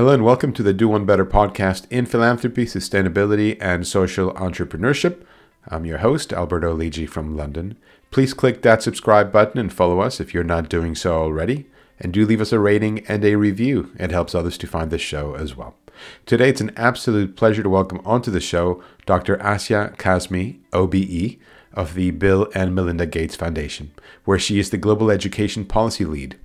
Hello and welcome to the Do One Better podcast in philanthropy, sustainability, and social entrepreneurship. I'm your host, Alberto Lidji from London. Please click that subscribe button and follow us if you're not doing so already. And do leave us a rating and a review. It helps others to find this show as well. Today, it's an absolute pleasure to welcome onto the show Dr. Asyia Kazmi, OBE, of the Bill and Melinda Gates Foundation, where she is the Global Education Policy Lead.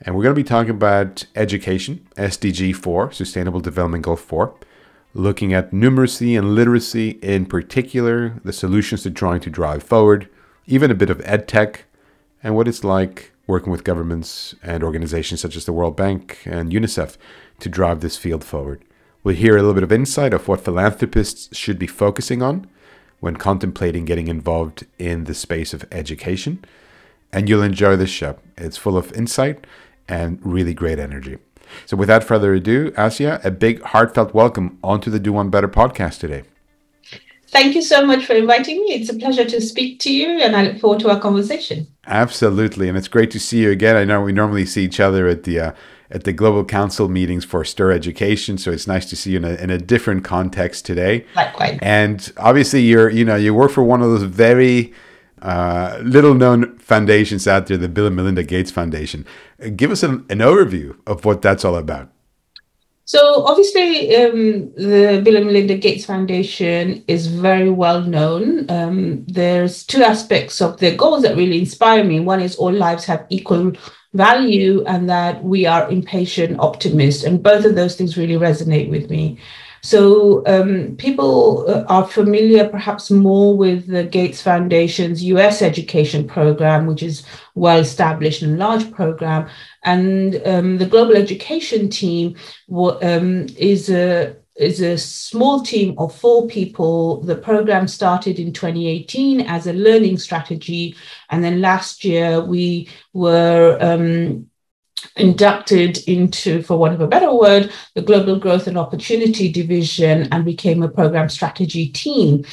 And we're going to be talking about education, SDG 4, Sustainable Development Goal 4, looking at numeracy and literacy in particular, the solutions they're trying to drive forward, even a bit of ed tech, and what it's like working with governments and organizations such as the World Bank and UNICEF to drive this field forward. We'll hear a little bit of insight of what philanthropists should be focusing on when contemplating getting involved in the space of education. And you'll enjoy this show. It's full of insight and really great energy. So, without further ado, Asyia, a big heartfelt welcome onto the Do One Better podcast today. Thank you so much for inviting me. It's a pleasure to speak to you, and I look forward to our conversation. Absolutely, and it's great to see you again. I know we normally see each other at the uh, at the Global Council meetings for STIR Education. So it's nice to see you in a, in a different context today. Likewise. And obviously, you're you know you work for one of those very uh, little known foundations out there, the Bill and Melinda Gates Foundation. Give us an, an overview of what that's all about. So obviously, um, the Bill and Melinda Gates Foundation is very well known. Um, there's two aspects of their goals that really inspire me. One is all lives have equal value, and that we are impatient optimists, and both of those things really resonate with me. So um, people uh, are familiar perhaps more with the Gates Foundation's US education program, which is well established and large program, and um, the global education team um, is a is a small team of four people. The program started in 2018 as a learning strategy. And then last year we were um, inducted into, for want of a better word, the Global Growth and Opportunity Division and became a program strategy team.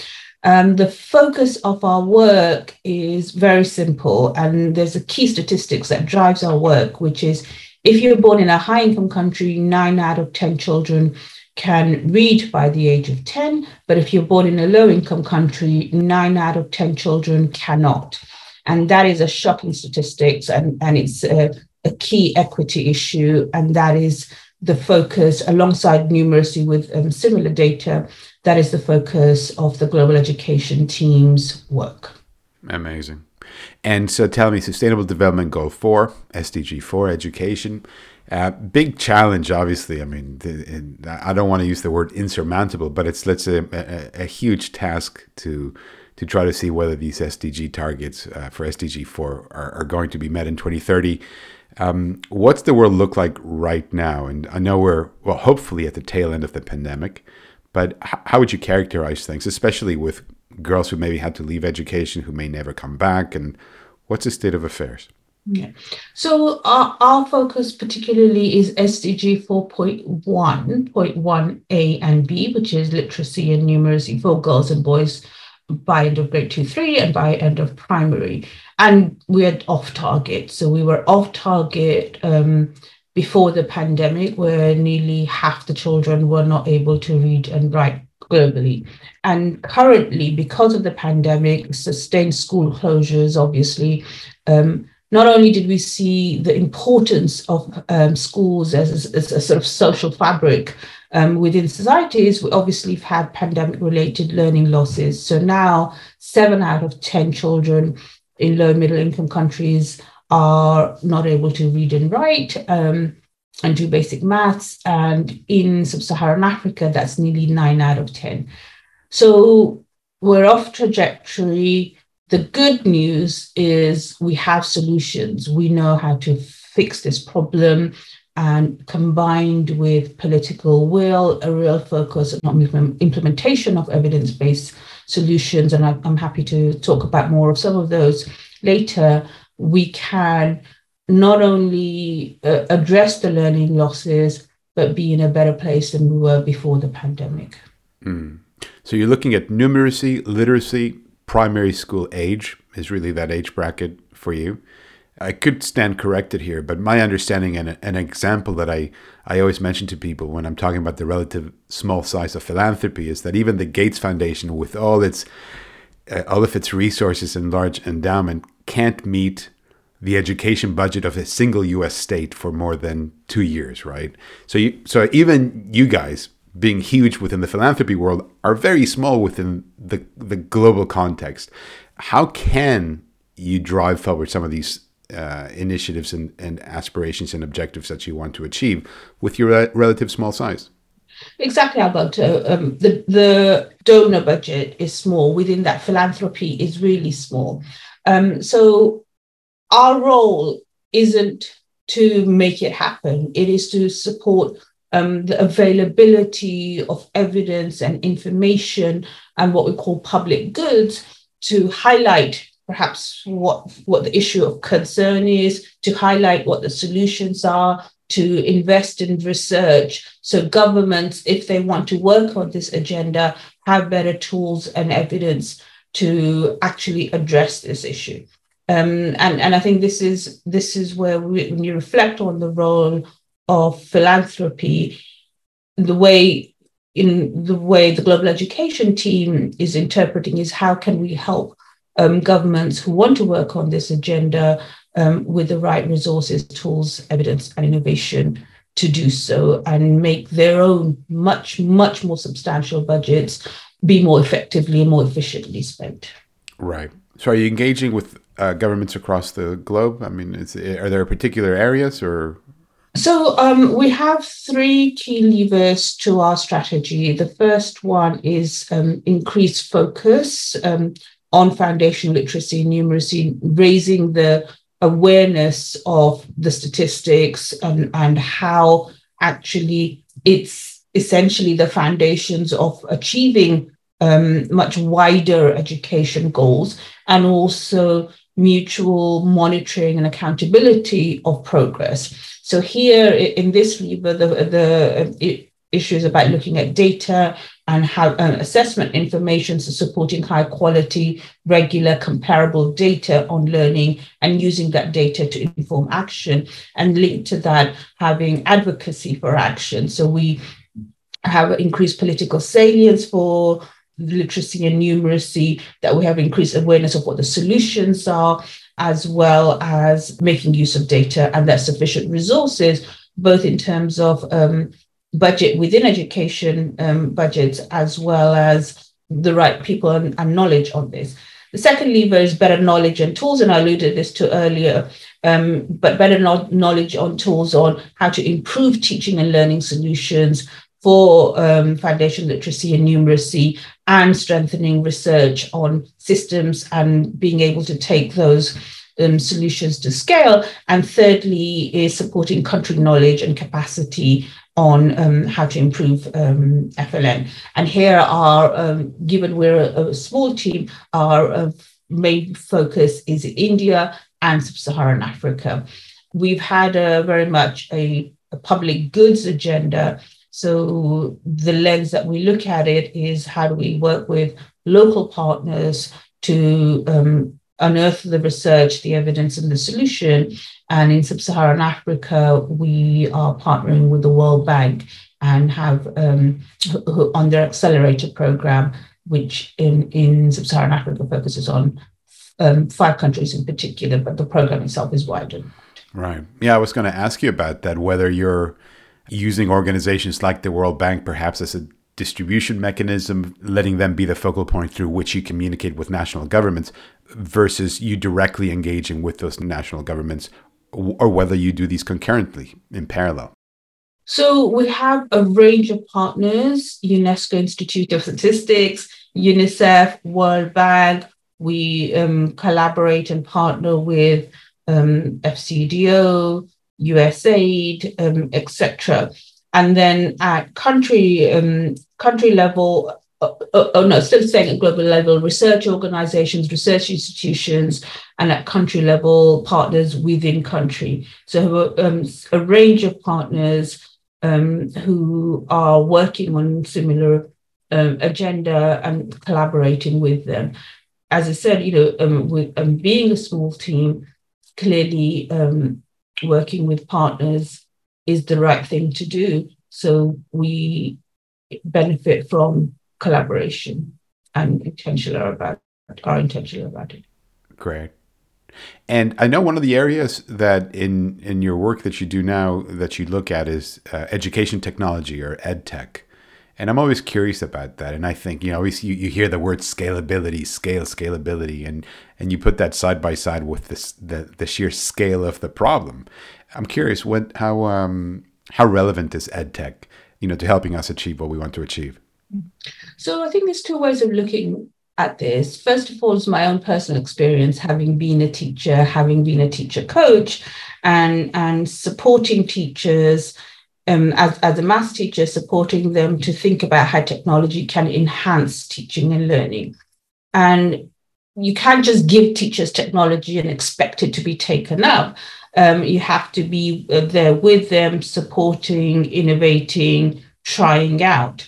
Um, the focus of our work is very simple, and there's a key statistics that drives our work, which is if you're born in a high income country, nine out of 10 children can read by the age of 10. But if you're born in a low income country, nine out of 10 children cannot. And that is a shocking statistics, and, and it's a, a key equity issue. And that is the focus alongside numeracy with um, similar data. That is the focus of the global education team's work. Amazing. And so tell me, Sustainable Development Goal 4, SDG 4, education. Uh, big challenge, obviously. I mean, the, I don't want to use the word insurmountable, but it's let's say a, a, huge task to to try to see whether these SDG targets uh, for SDG 4 are, are, going to be met in 2030. Um, what's the world look like right now? And I know we're, well, hopefully at the tail end of the pandemic, but h- how would you characterize things, especially with girls who maybe had to leave education, who may never come back? And what's the state of affairs? Yeah. So our, our focus particularly is SDG 4.1.1A and B, which is literacy and numeracy for girls and boys by end of grade two, three, and by end of primary. And we're off target. So we were off target um, before the pandemic, where nearly half the children were not able to read and write globally. And currently, because of the pandemic, sustained school closures, obviously, um, not only did we see the importance of um, schools as, as, a sort of social fabric um, within societies, we obviously have had pandemic related learning losses. So now, seven out of 10 children in low middle income countries are not able to read and write. Um, and do basic maths. And in sub Saharan Africa, that's nearly nine out of 10. So we're off trajectory. The good news is we have solutions. We know how to fix this problem. And combined with political will, a real focus on implementation of evidence based solutions, and I'm happy to talk about more of some of those later, we can not only uh, address the learning losses, but be in a better place than we were before the pandemic. Mm. So you're looking at numeracy, literacy, primary school age is really that age bracket for you. I could stand corrected here, but my understanding and an example that I, I always mention to people when I'm talking about the relative small size of philanthropy is that even the Gates Foundation, with all its uh, all of its resources and large endowment, can't meet the education budget of a single U.S. state for more than two years, right? So, you, so even you guys, being huge within the philanthropy world, are very small within the the global context. How can you drive forward some of these uh, initiatives and, and aspirations and objectives that you want to achieve with your re- relative small size? Exactly, Alberto. Um, the the donor budget is small. Within that, philanthropy is really small. Um, so our role isn't to make it happen, it is to support um, the availability of evidence and information and what we call public goods to highlight perhaps what, what the issue of concern is, to highlight what the solutions are, to invest in research. So governments, if they want to work on this agenda, have better tools and evidence to actually address this issue. Um, and, and I think this is this is where we, when you reflect on the role of philanthropy, the way in the way the global education team is interpreting is how can we help um, governments who want to work on this agenda um, with the right resources, tools, evidence, and innovation to do so and make their own much, much more substantial budgets be more effectively and more efficiently spent. Right. So, are you engaging with uh, governments across the globe? I mean, is, are there particular areas or? So um, we have three key levers to our strategy. The first one is um, increased focus um, on foundational literacy and numeracy, raising the awareness of the statistics and, and how actually it's essentially the foundations of achieving um, much wider education goals and also mutual monitoring and accountability of progress. So here in this lever, the, the issue is about looking at data and how uh, assessment information, so supporting high quality, regular, comparable data on learning and using that data to inform action. And linked to that, having advocacy for action. So we have increased political salience for literacy and numeracy, that we have increased awareness of what the solutions are, as well as making use of data and that sufficient resources, both in terms of um, budget within education um, budgets, as well as the right people and, and, knowledge on this. The second lever is better knowledge and tools, and I alluded this to earlier, um, but better no- knowledge on tools on how to improve teaching and learning solutions, for um, foundation literacy and numeracy and strengthening research on systems and being able to take those um, solutions to scale. And thirdly, is supporting country knowledge and capacity on um, how to improve um, FLN. And here are, um, given we're a, a, small team, our uh, main focus is India and Sub-Saharan Africa. We've had a very much a, a public goods agenda so the lens that we look at it is how do we work with local partners to um, unearth the research, the evidence, and the solution. And in sub-Saharan Africa, we are partnering with the World Bank and have um, on their accelerator program, which in, in sub-Saharan Africa focuses on um, five countries in particular, but the program itself is wider. Right. Yeah, I was going to ask you about that, whether you're using organizations like the World Bank perhaps as a distribution mechanism, letting them be the focal point through which you communicate with national governments versus you directly engaging with those national governments, or whether you do these concurrently in parallel? So we have a range of partners UNESCO Institute of Statistics, UNICEF, World Bank. We um, collaborate and partner with um, FCDO, USAID, um, etc. And then at country um, country level, uh, uh, oh no, still saying at global level, research organizations, research institutions, and at country level, partners within country. So um, a range of partners um, who are working on similar um, agenda and collaborating with them. As I said, you know, um, with um, being a small team, clearly working with partners is the right thing to do. So we benefit from collaboration and intentional about are intentional about it. Great. And I know one of the areas that in in your work that you do now that you look at is uh, education technology or ed tech. And I'm always curious about that. And I think, you know, always you, you hear the word scalability, scale, scalability, and and you put that side by side with this the, the sheer scale of the problem. I'm curious what how um how relevant is ed tech, you know, to helping us achieve what we want to achieve? So I think there's two ways of looking at this. First of all, is my own personal experience, having been a teacher, having been a teacher coach, and and supporting teachers um, as, as a maths teacher, supporting them to think about how technology can enhance teaching and learning. And you can't just give teachers technology and expect it to be taken up. Um, you have to be uh, there with them, supporting, innovating, trying out.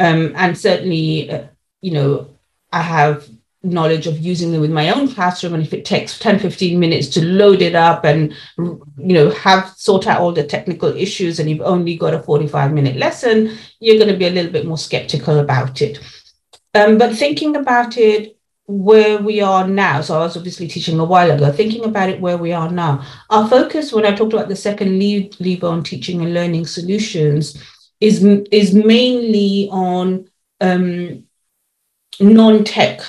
Um, and certainly, uh, you know, I have knowledge of using them with my own classroom and if it takes 10 15 minutes to load it up and you know have sort out all the technical issues and you've only got a 45 minute lesson you're going to be a little bit more skeptical about it um, but thinking about it where we are now so i was obviously teaching a while ago thinking about it where we are now our focus when i talked about the second lever on teaching and learning solutions is is mainly on um, non-tech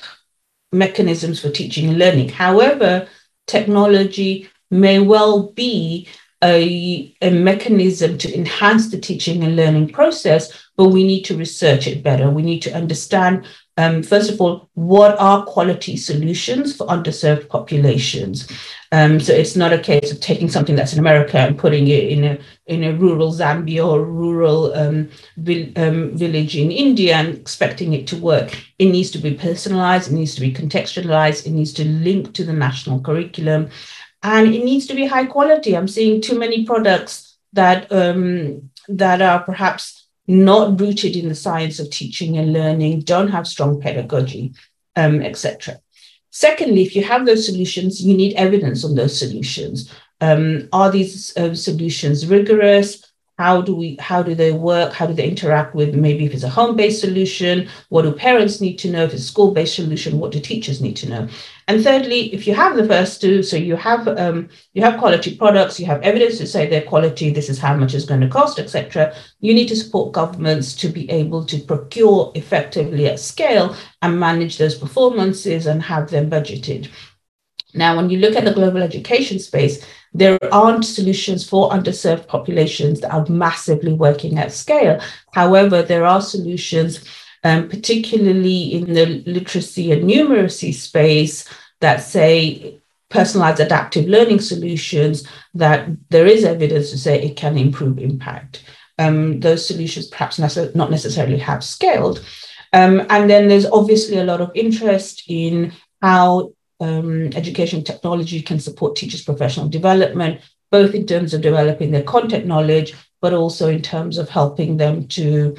mechanisms for teaching and learning. However, technology may well be a, a mechanism to enhance the teaching and learning process, but we need to research it better. We need to understand, um, first of all, what are quality solutions for underserved populations? Um, so it's not a case of taking something that's in America and putting it in a in a rural Zambia or rural um, vil- um, village in India and expecting it to work. It needs to be personalized. It needs to be contextualized. It needs to link to the national curriculum, and it needs to be high quality. I'm seeing too many products that um, that are perhaps not rooted in the science of teaching and learning, don't have strong pedagogy, um, etc. Secondly, if you have those solutions, you need evidence on those solutions. Um, are these uh, solutions rigorous? How do we? How do they work? How do they interact with maybe if it's a home-based solution? What do parents need to know? If it's a school-based solution, what do teachers need to know? And thirdly, if you have the first two, so you have um, you have quality products, you have evidence to say their quality, this is how much it's going to cost, etc. You need to support governments to be able to procure effectively at scale and manage those performances and have them budgeted. Now, when you look at the global education space, there aren't solutions for underserved populations that are massively working at scale. However, there are solutions um, particularly in the literacy and numeracy space, that say personalized adaptive learning solutions, that there is evidence to say it can improve impact. Um, those solutions perhaps nece- not necessarily have scaled. Um, and then there's obviously a lot of interest in how um, education technology can support teachers' professional development, both in terms of developing their content knowledge, but also in terms of helping them to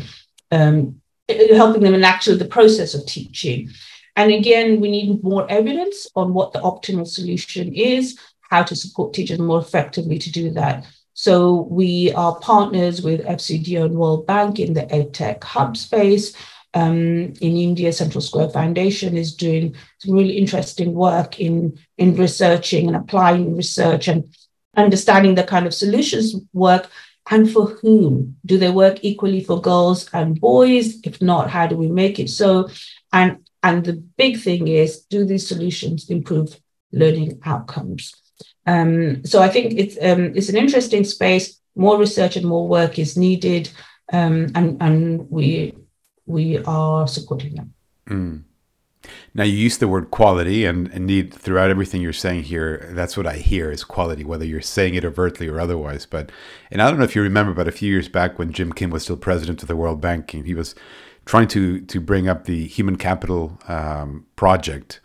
um, helping them in actually the process of teaching. And again, we need more evidence on what the optimal solution is, how to support teachers more effectively to do that. So we are partners with FCDO and World Bank in the EdTech hub space. Um, in India, Central Square Foundation is doing some really interesting work in, in researching and applying research and understanding the kind of solutions work and for whom. Do they work equally for girls and boys? If not how do we make it so? And and the big thing is do these solutions improve learning outcomes? Um, so i think it's um, it's an interesting space. More research and more work is needed. Um, and and we we are supporting them mm. Now you use the word quality, and indeed throughout everything you're saying here, that's what I hear is quality, whether you're saying it overtly or otherwise. But and I don't know if you remember, but a few years back when Jim Kim was still president of the World Bank, he was trying to to bring up the human capital um, project,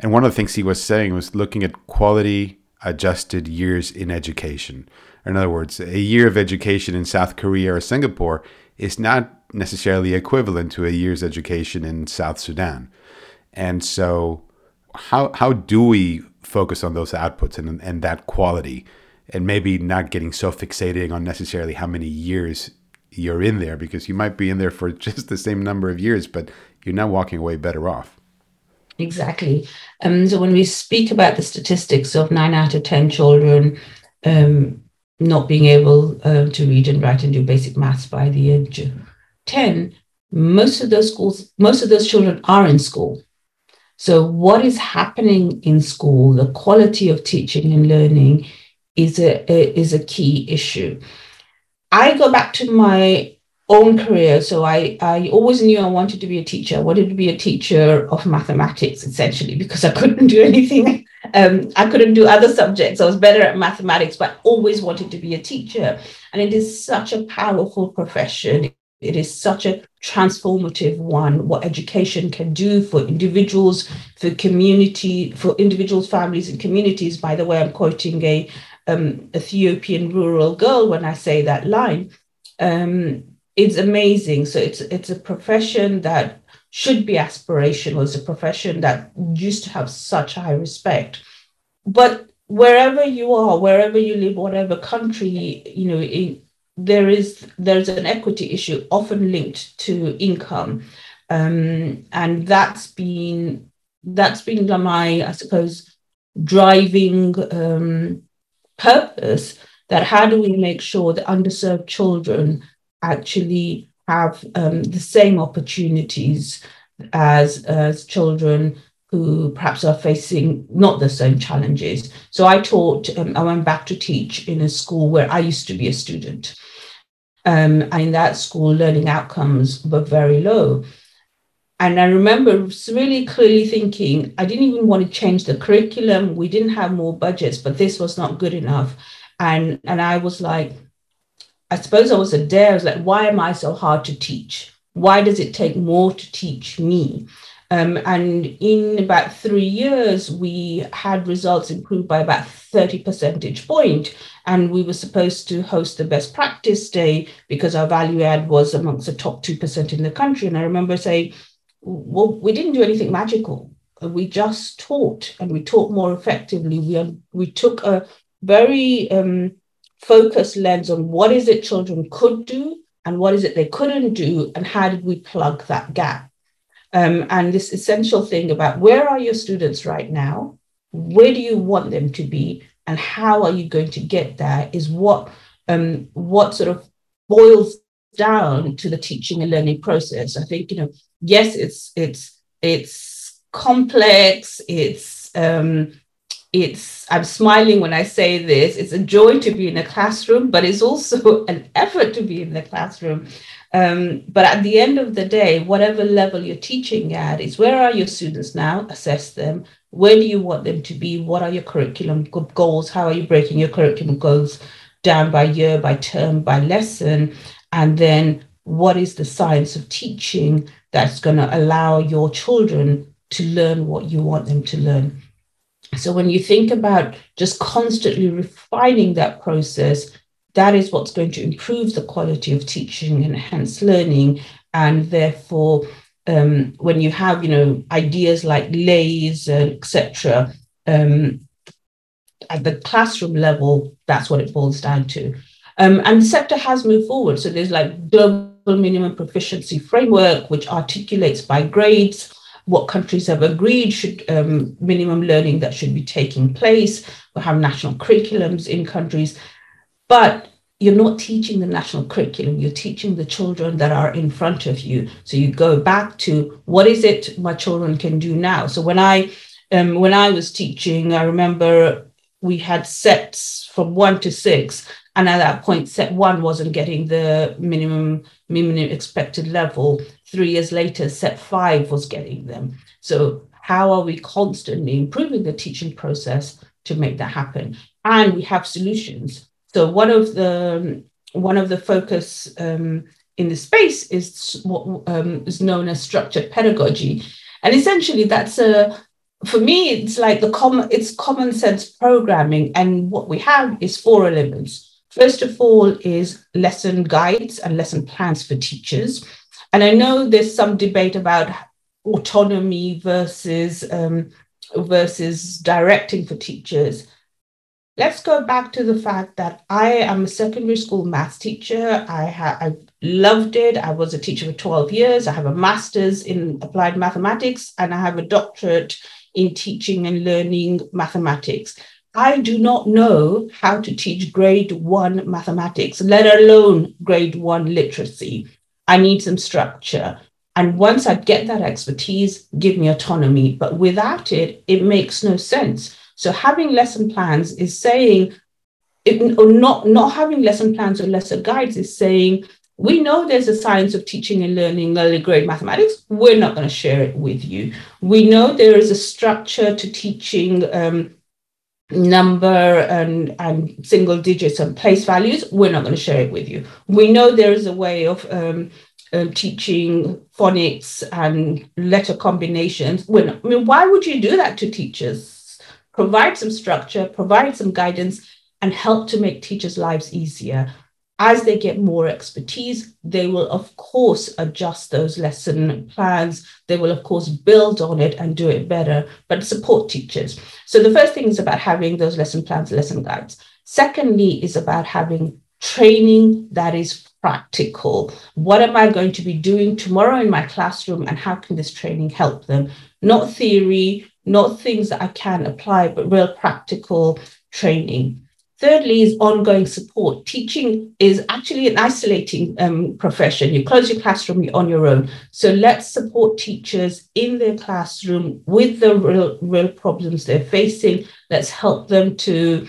and one of the things he was saying was looking at quality adjusted years in education. In other words, a year of education in South Korea or Singapore is not necessarily equivalent to a year's education in South Sudan. And so, how how do we focus on those outputs and and that quality, and maybe not getting so fixating on necessarily how many years you're in there because you might be in there for just the same number of years, but you're now walking away better off. Exactly. Um, so when we speak about the statistics of nine out of 10 children um, not being able uh, to read and write and do basic maths by the age of 10, most of those schools, most of those children are in school. So what is happening in school, the quality of teaching and learning is a, a is a key issue. I go back to my own career. So I, I always knew I wanted to be a teacher. I wanted to be a teacher of mathematics, essentially, because I couldn't do anything. Um, I couldn't do other subjects. I was better at mathematics, but always wanted to be a teacher. And it is such a powerful profession. It is such a transformative one, what education can do for individuals, for community, for individuals, families, and communities. By the way, I'm quoting a um, Ethiopian rural girl when I say that line. Um, it's amazing. So it's it's a profession that should be aspirational. as a profession that used to have such high respect. But wherever you are, wherever you live, whatever country, you know, it, there is there's an equity issue often linked to income, um, and that's been that's been my I suppose driving um, purpose. That how do we make sure that underserved children actually have um, the same opportunities as, as children who perhaps are facing not the same challenges. So I taught, um, I went back to teach in a school where I used to be a student. Um, and in that school, learning outcomes were very low. And I remember really clearly thinking, I didn't even want to change the curriculum. We didn't have more budgets, but this was not good enough. And, and I was like, I suppose I was a dare. I was like, why am I so hard to teach? Why does it take more to teach me? Um, and in about three years, we had results improved by about 30 percentage point. And we were supposed to host the best practice day because our value add was amongst the top 2% in the country. And I remember saying, well, we didn't do anything magical. We just taught and we taught more effectively. We, we took a very um, focused lens on what is it children could do and what is it they couldn't do and how did we plug that gap. Um, and this essential thing about where are your students right now where do you want them to be and how are you going to get there is what um, what sort of boils down to the teaching and learning process. I think you know yes it's it's it's complex it's um, it's i'm smiling when i say this it's a joy to be in a classroom but it's also an effort to be in the classroom. Um, but at the end of the day whatever level you're teaching at is where are your students now? Assess them. Where do you want them to be? What are your curriculum goals? How are you breaking your curriculum goals down by year by term by lesson? And then what is the science of teaching that's going to allow your children to learn what you want them to learn so when you think about just constantly refining that process, that is what's going to improve the quality of teaching and enhance learning. And therefore, um, when you have, you know, ideas like LAYS, uh, etc., um, at the classroom level, that's what it boils down to. Um, and the sector has moved forward. So there's like global minimum proficiency framework, which articulates by grades what countries have agreed should um, minimum learning that should be taking place. We have national curriculums in countries, but you're not teaching the national curriculum. You're teaching the children that are in front of you. So you go back to what is it my children can do now. So when I um, when I was teaching, I remember we had sets from one to six, and at that point, set one wasn't getting the minimum minimum expected level three years later, set five was getting them. So, how are we constantly improving the teaching process to make that happen? And we have solutions. So, one of the one of the focus um, in the space is what um, is known as structured pedagogy, and essentially that's a for me it's like the common it's common sense programming, and what we have is four elements. First of all, is lesson guides and lesson plans for teachers. And I know there's some debate about autonomy versus um, versus directing for teachers. Let's go back to the fact that I am a secondary school maths teacher. I, ha- I loved it. I was a teacher for 12 years. I have a master's in applied mathematics and I have a doctorate in teaching and learning mathematics. I do not know how to teach grade one mathematics, let alone grade one literacy. I need some structure. And once I get that expertise, give me autonomy. But without it, it makes no sense. So having lesson plans is saying, it, or not, not having lesson plans or lesson guides is saying, we know there's a science of teaching and learning early grade mathematics. We're not going to share it with you. We know there is a structure to teaching um, number and, and single digits and place values. We're not going to share it with you. We know there is a way of um, um, teaching phonics and letter combinations. When, I mean, why would you do that to teachers? Provide some structure, provide some guidance, and help to make teachers' lives easier. As they get more expertise, they will, of course, adjust those lesson plans. They will, of course, build on it and do it better, but support teachers. So, the first thing is about having those lesson plans, lesson guides. Secondly, is about having training that is practical. What am I going to be doing tomorrow in my classroom, and how can this training help them? Not theory, not things that I can apply, but real practical training. Thirdly, is ongoing support. Teaching is actually an isolating um, profession. You close your classroom, you're on your own. So let's support teachers in their classroom with the real, real problems they're facing. Let's help them to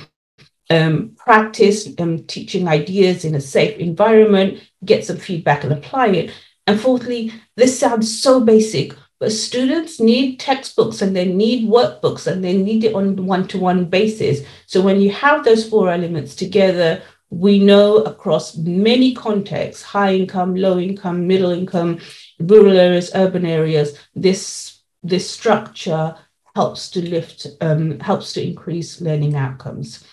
um, practice um, teaching ideas in a safe environment, get some feedback and apply it. And fourthly, this sounds so basic, but students need textbooks and they need workbooks and they need it on one to one basis. So when you have those four elements together, we know across many contexts high income, low income, middle income, rural areas, urban areas this, this structure helps to lift, um, helps to increase learning outcomes.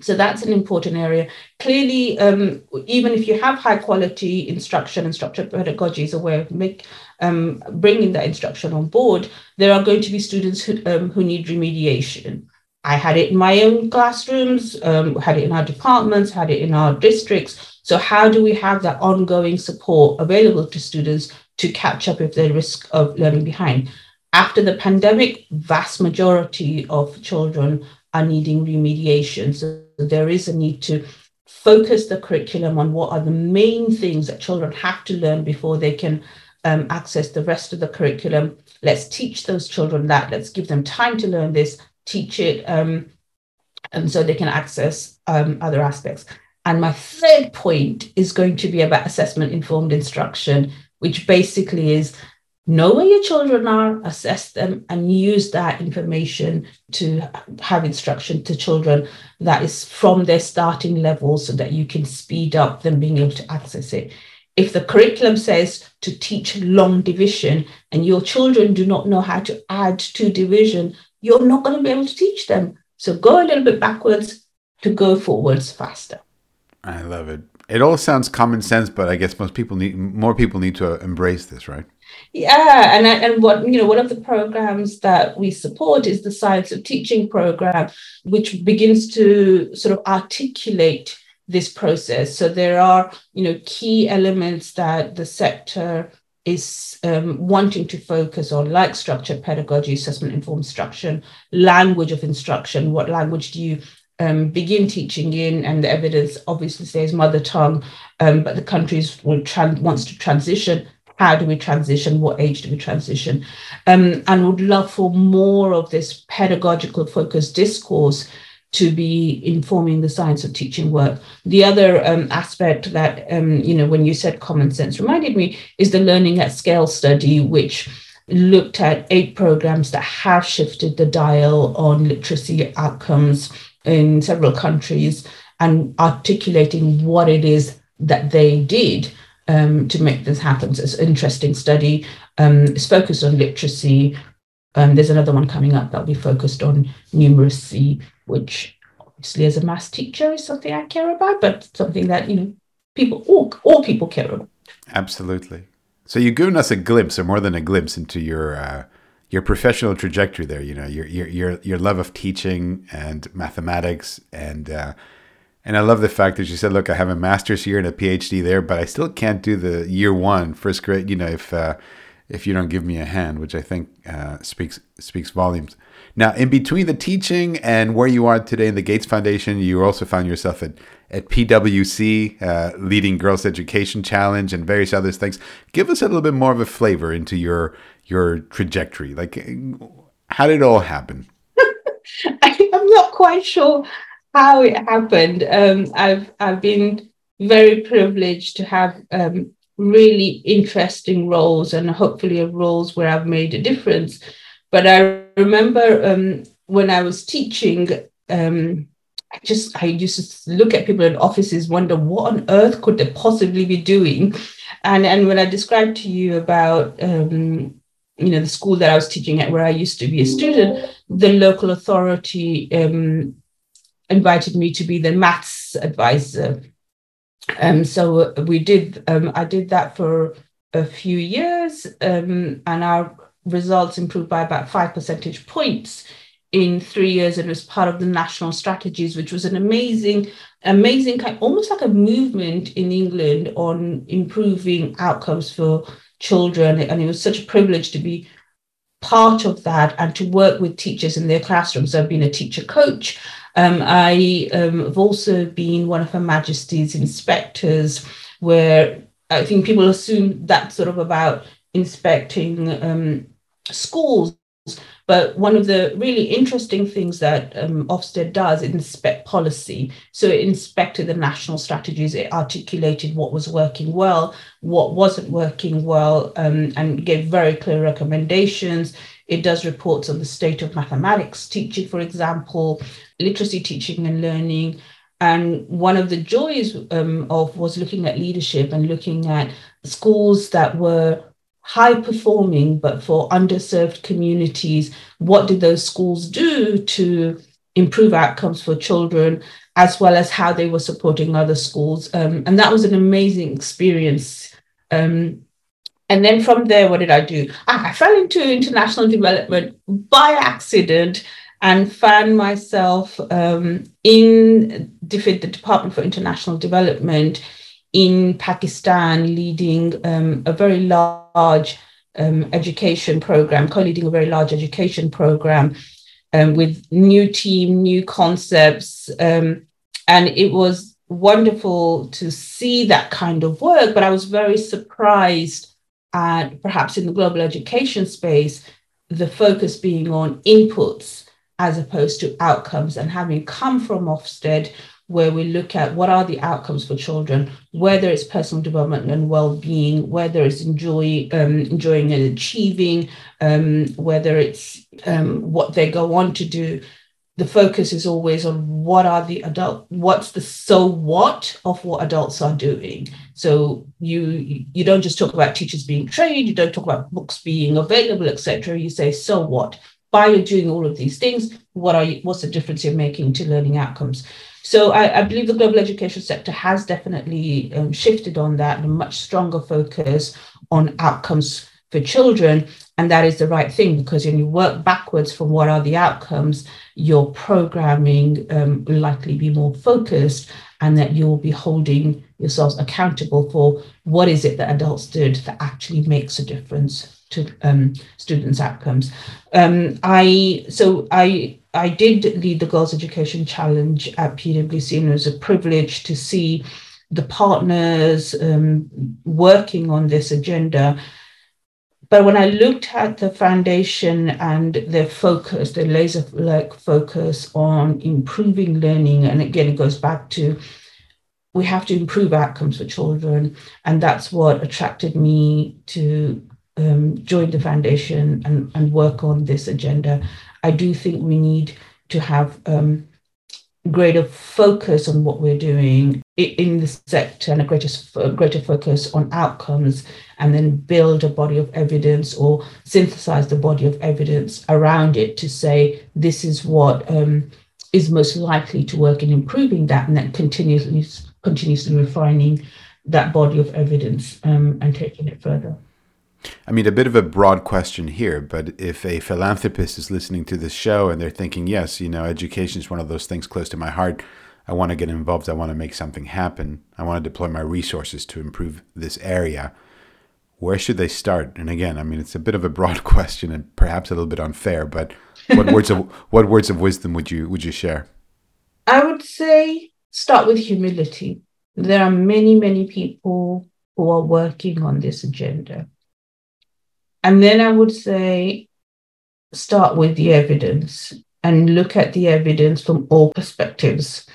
So that's an important area. Clearly, um, even if you have high quality instruction and structured pedagogy is a way of make, um, bringing that instruction on board, there are going to be students who, um, who need remediation. I had it in my own classrooms, um, had it in our departments, had it in our districts. So how do we have that ongoing support available to students to catch up if they risk of learning behind? After the pandemic, vast majority of children are needing remediation. So there is a need to focus the curriculum on what are the main things that children have to learn before they can um, access the rest of the curriculum. Let's teach those children that. Let's give them time to learn this, teach it, um, and so they can access um, other aspects. And my third point is going to be about assessment informed instruction, which basically is know where your children are, assess them, and use that information to have instruction to children that is from their starting level so that you can speed up them being able to access it. If the curriculum says to teach long division and your children do not know how to add to division, you're not going to be able to teach them. So go a little bit backwards to go forwards faster. I love it. It all sounds common sense, but I guess most people need more people need to embrace this, right? Yeah, and and what you know, one of the programs that we support is the Science of Teaching program, which begins to sort of articulate this process. So there are you know key elements that the sector is um, wanting to focus on, like structured pedagogy, assessment informed instruction, language of instruction. What language do you um, begin teaching in? And the evidence obviously says mother tongue, um, but the countries will trans- wants to transition how do we transition? What age do we transition? Um, and would love for more of this pedagogical focused discourse to be informing the science of teaching work. The other um, aspect that, um, you know, when you said common sense reminded me is the Learning at Scale study, which looked at eight programs that have shifted the dial on literacy outcomes in several countries and articulating what it is that they did um, to make this happen. So it's an interesting study. Um, it's focused on literacy. Um, there's another one coming up that'll be focused on numeracy, which obviously as a math teacher is something I care about, but something that, you know, people, all, all people care about. Absolutely. So you've given us a glimpse, or more than a glimpse, into your uh, your professional trajectory there. You know, your your your your love of teaching and mathematics, and uh, and I love the fact that you said, "Look, I have a master's here and a PhD there, but I still can't do the year one first grade." You know, if uh, if you don't give me a hand, which I think uh, speaks speaks volumes. Now, in between the teaching and where you are today in the Gates Foundation, you also found yourself at at PwC, uh, leading Girls Education Challenge and various other things. Give us a little bit more of a flavor into your your trajectory. Like, how did it all happen? I'm not quite sure how it happened. Um, I've I've been very privileged to have um, really interesting roles and hopefully roles where I've made a difference. But I remember um, when I was teaching, um, I just I used to look at people in offices, wonder what on earth could they possibly be doing, and and when I described to you about um, you know the school that I was teaching at, where I used to be a student, the local authority um, invited me to be the maths advisor. Um, so we did. Um, I did that for a few years, um, and our results improved by about five percentage points in three years and it was part of the national strategies, which was an amazing, amazing kind, almost like a movement in England on improving outcomes for children. And it was such a privilege to be part of that and to work with teachers in their classrooms. I've been a teacher coach. Um, I um, have also been one of Her Majesty's inspectors, where I think people assume that's sort of about inspecting um, schools but one of the really interesting things that um, Ofsted does is inspect policy. So it inspected the national strategies, it articulated what was working well, what wasn't working well, um, and gave very clear recommendations. It does reports on the state of mathematics teaching, for example, literacy teaching and learning. And one of the joys um, of was looking at leadership and looking at schools that were high performing, but for underserved communities, what did those schools do to improve outcomes for children, as well as how they were supporting other schools? Um, and that was an amazing experience. Um, and then from there, what did I do? Ah, I fell into international development by accident and found myself um, in the Department for International Development in Pakistan, leading um, a very large um, education program, co-leading a very large education program um, with new team, new concepts, um, and it was wonderful to see that kind of work. But I was very surprised at perhaps in the global education space, the focus being on inputs as opposed to outcomes, and having come from Ofsted where we look at what are the outcomes for children, whether it's personal development and well-being, whether it's enjoy um, enjoying and achieving, um, whether it's um, what they go on to do. The focus is always on what are the adult, what's the so what of what adults are doing. So you you don't just talk about teachers being trained, you don't talk about books being available, etc. You say so what by doing all of these things, what are you, what's the difference you're making to learning outcomes? So I, I believe the global education sector has definitely um, shifted on that a much stronger focus on outcomes for children. And that is the right thing because when you work backwards from what are the outcomes, your programming um, will likely be more focused and that you'll be holding yourselves accountable for what is it that adults did that actually makes a difference to um, students' outcomes. Um, I so I I did lead the Girls Education Challenge at PwC, and it was a privilege to see the partners um, working on this agenda. But when I looked at the foundation and their focus, their laser like focus on improving learning, and again, it goes back to we have to improve outcomes for children. And that's what attracted me to um, join the foundation and, and work on this agenda. I do think we need to have um, greater focus on what we're doing in the sector and a greater, greater focus on outcomes and then build a body of evidence or synthesize the body of evidence around it to say this is what um, is most likely to work in improving that and then continuously continuously refining that body of evidence um, and taking it further I mean, a bit of a broad question here, but if a philanthropist is listening to this show and they're thinking, yes, you know, education is one of those things close to my heart, I want to get involved, I want to make something happen, I want to deploy my resources to improve this area, where should they start? And again, I mean, it's a bit of a broad question and perhaps a little bit unfair, but what words of what words of wisdom would you would you share? I would say start with humility. There are many, many people who are working on this agenda and then I would say start with the evidence and look at the evidence from all perspectives.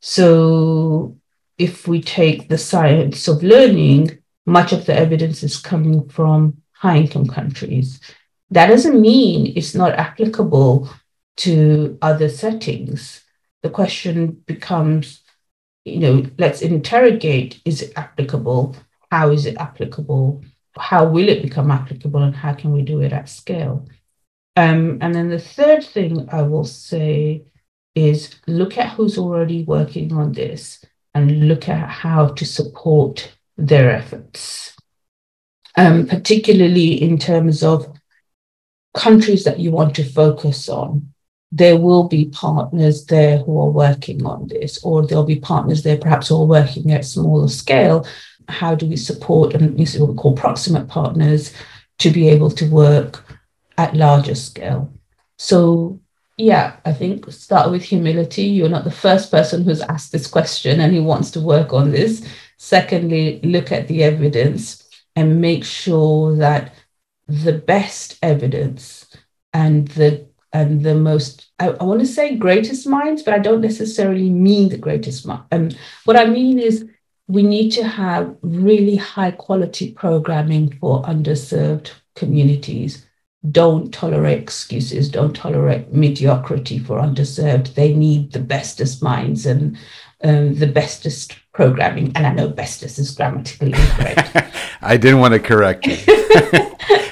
So if we take the science of learning, much of the evidence is coming from high income countries. That doesn't mean it's not applicable to other settings. The question becomes, you know, let's interrogate is it applicable? How is it applicable? How will it become applicable and how can we do it at scale? Um, and then the third thing I will say is look at who's already working on this and look at how to support their efforts, um, particularly in terms of countries that you want to focus on. There will be partners there who are working on this, or there'll be partners there perhaps are working at smaller scale how do we support and use what we call proximate partners to be able to work at larger scale. So yeah, I think start with humility. You're not the first person who's asked this question and who wants to work on this. Secondly, look at the evidence and make sure that the best evidence and the and the most I, I want to say greatest minds, but I don't necessarily mean the greatest mind. Um, what I mean is we need to have really high quality programming for underserved communities. Don't tolerate excuses, don't tolerate mediocrity for underserved. They need the bestest minds and um, the bestest programming. And I know bestest is grammatically incorrect. I didn't want to correct you.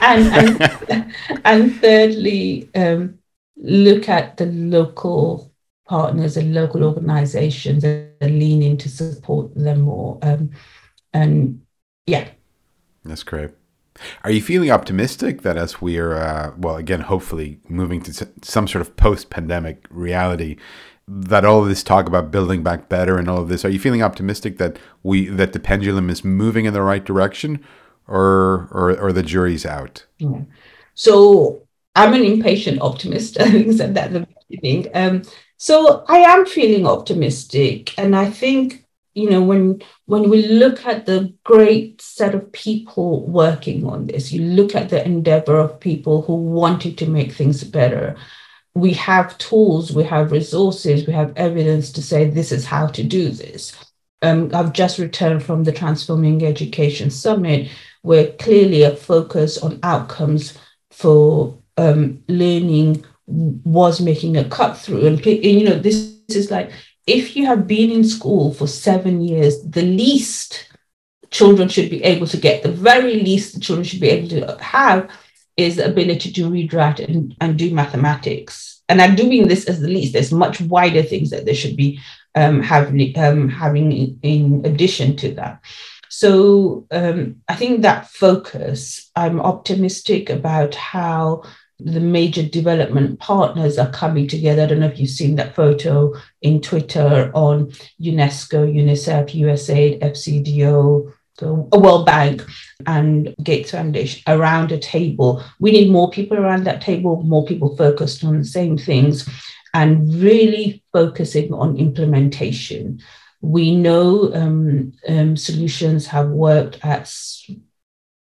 and, and, and thirdly, um, look at the local partners and local organizations and lean in to support them more. Um, and yeah. That's great. Are you feeling optimistic that as we're, uh, well, again, hopefully moving to some sort of post pandemic reality, that all of this talk about building back better and all of this, are you feeling optimistic that we that the pendulum is moving in the right direction, or or, or the jury's out? Yeah. So I'm an impatient optimist. I think I said that at the beginning. Um, so I am feeling optimistic. And I think, you know, when when we look at the great set of people working on this, you look at the endeavor of people who wanted to make things better. We have tools, we have resources, we have evidence to say this is how to do this. Um, I've just returned from the Transforming Education Summit, where clearly a focus on outcomes for um, learning was making a cut through. And, you know, this is like if you have been in school for seven years, the least children should be able to get, the very least the children should be able to have is the ability to read, write, and, and do mathematics. And I'm doing this as the least. There's much wider things that they should be um, having, um, having in, in addition to that. So um, I think that focus, I'm optimistic about how the major development partners are coming together. I don't know if you've seen that photo in Twitter on UNESCO, UNICEF, USAID, FCDO, a World Bank and Gates Foundation around a table. We need more people around that table, more people focused on the same things and really focusing on implementation. We know um, um, solutions have worked at,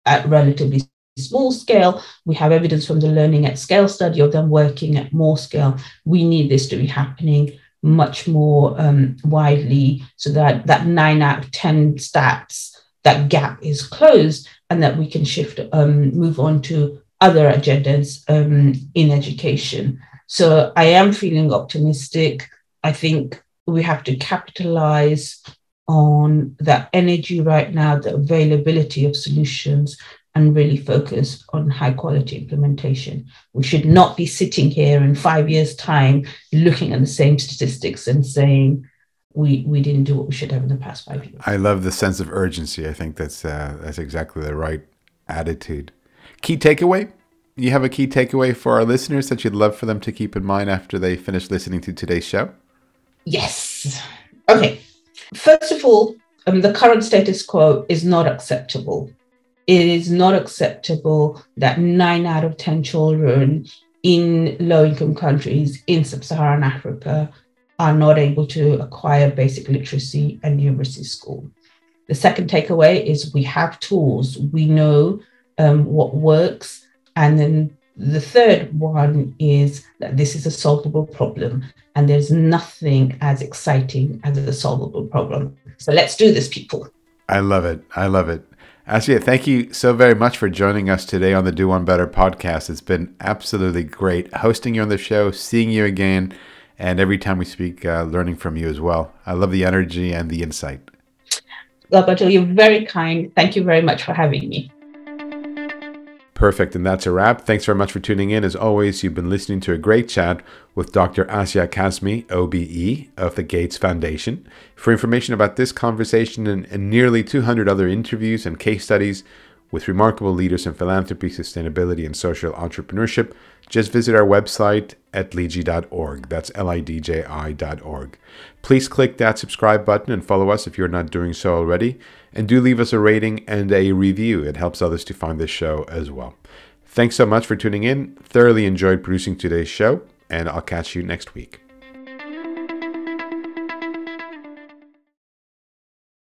at relatively small scale. We have evidence from the learning at scale study of them working at more scale. We need this to be happening much more um, widely so that that nine out of 10 stats, that gap is closed and that we can shift, um, move on to other agendas um, in education. So I am feeling optimistic. I think we have to capitalize on that energy right now, the availability of solutions, and really focus on high quality implementation. We should not be sitting here in five years' time looking at the same statistics and saying we we didn't do what we should have in the past five years. I love the sense of urgency. I think that's uh, that's exactly the right attitude. key takeaway? You have a key takeaway for our listeners that you'd love for them to keep in mind after they finish listening to today's show? Yes. Okay. First of all, um, the current status quo is not acceptable. It is not acceptable that nine out of 10 children in low income countries in sub Saharan Africa are not able to acquire basic literacy and numeracy school. The second takeaway is we have tools, we know um, what works. And then the third one is that this is a solvable problem and there's nothing as exciting as a solvable problem. So let's do this, people. I love it. I love it. Asyia, thank you so very much for joining us today on the Do One Better podcast. It's been absolutely great hosting you on the show, seeing you again, and every time we speak, uh, learning from you as well. I love the energy and the insight. Alberto, you're very kind. Thank you very much for having me. Perfect. And that's a wrap. Thanks very much for tuning in. As always, you've been listening to a great chat with Dr. Asyia Kazmi, OBE, of the Gates Foundation. For information about this conversation and, and nearly 200 other interviews and case studies with remarkable leaders in philanthropy, sustainability, and social entrepreneurship, just visit our website at lidji.org. That's L I D J I.org. Please click that subscribe button and follow us if you're not doing so already. And do leave us a rating and a review. It helps others to find this show as well. Thanks so much for tuning in. Thoroughly enjoyed producing today's show, and I'll catch you next week.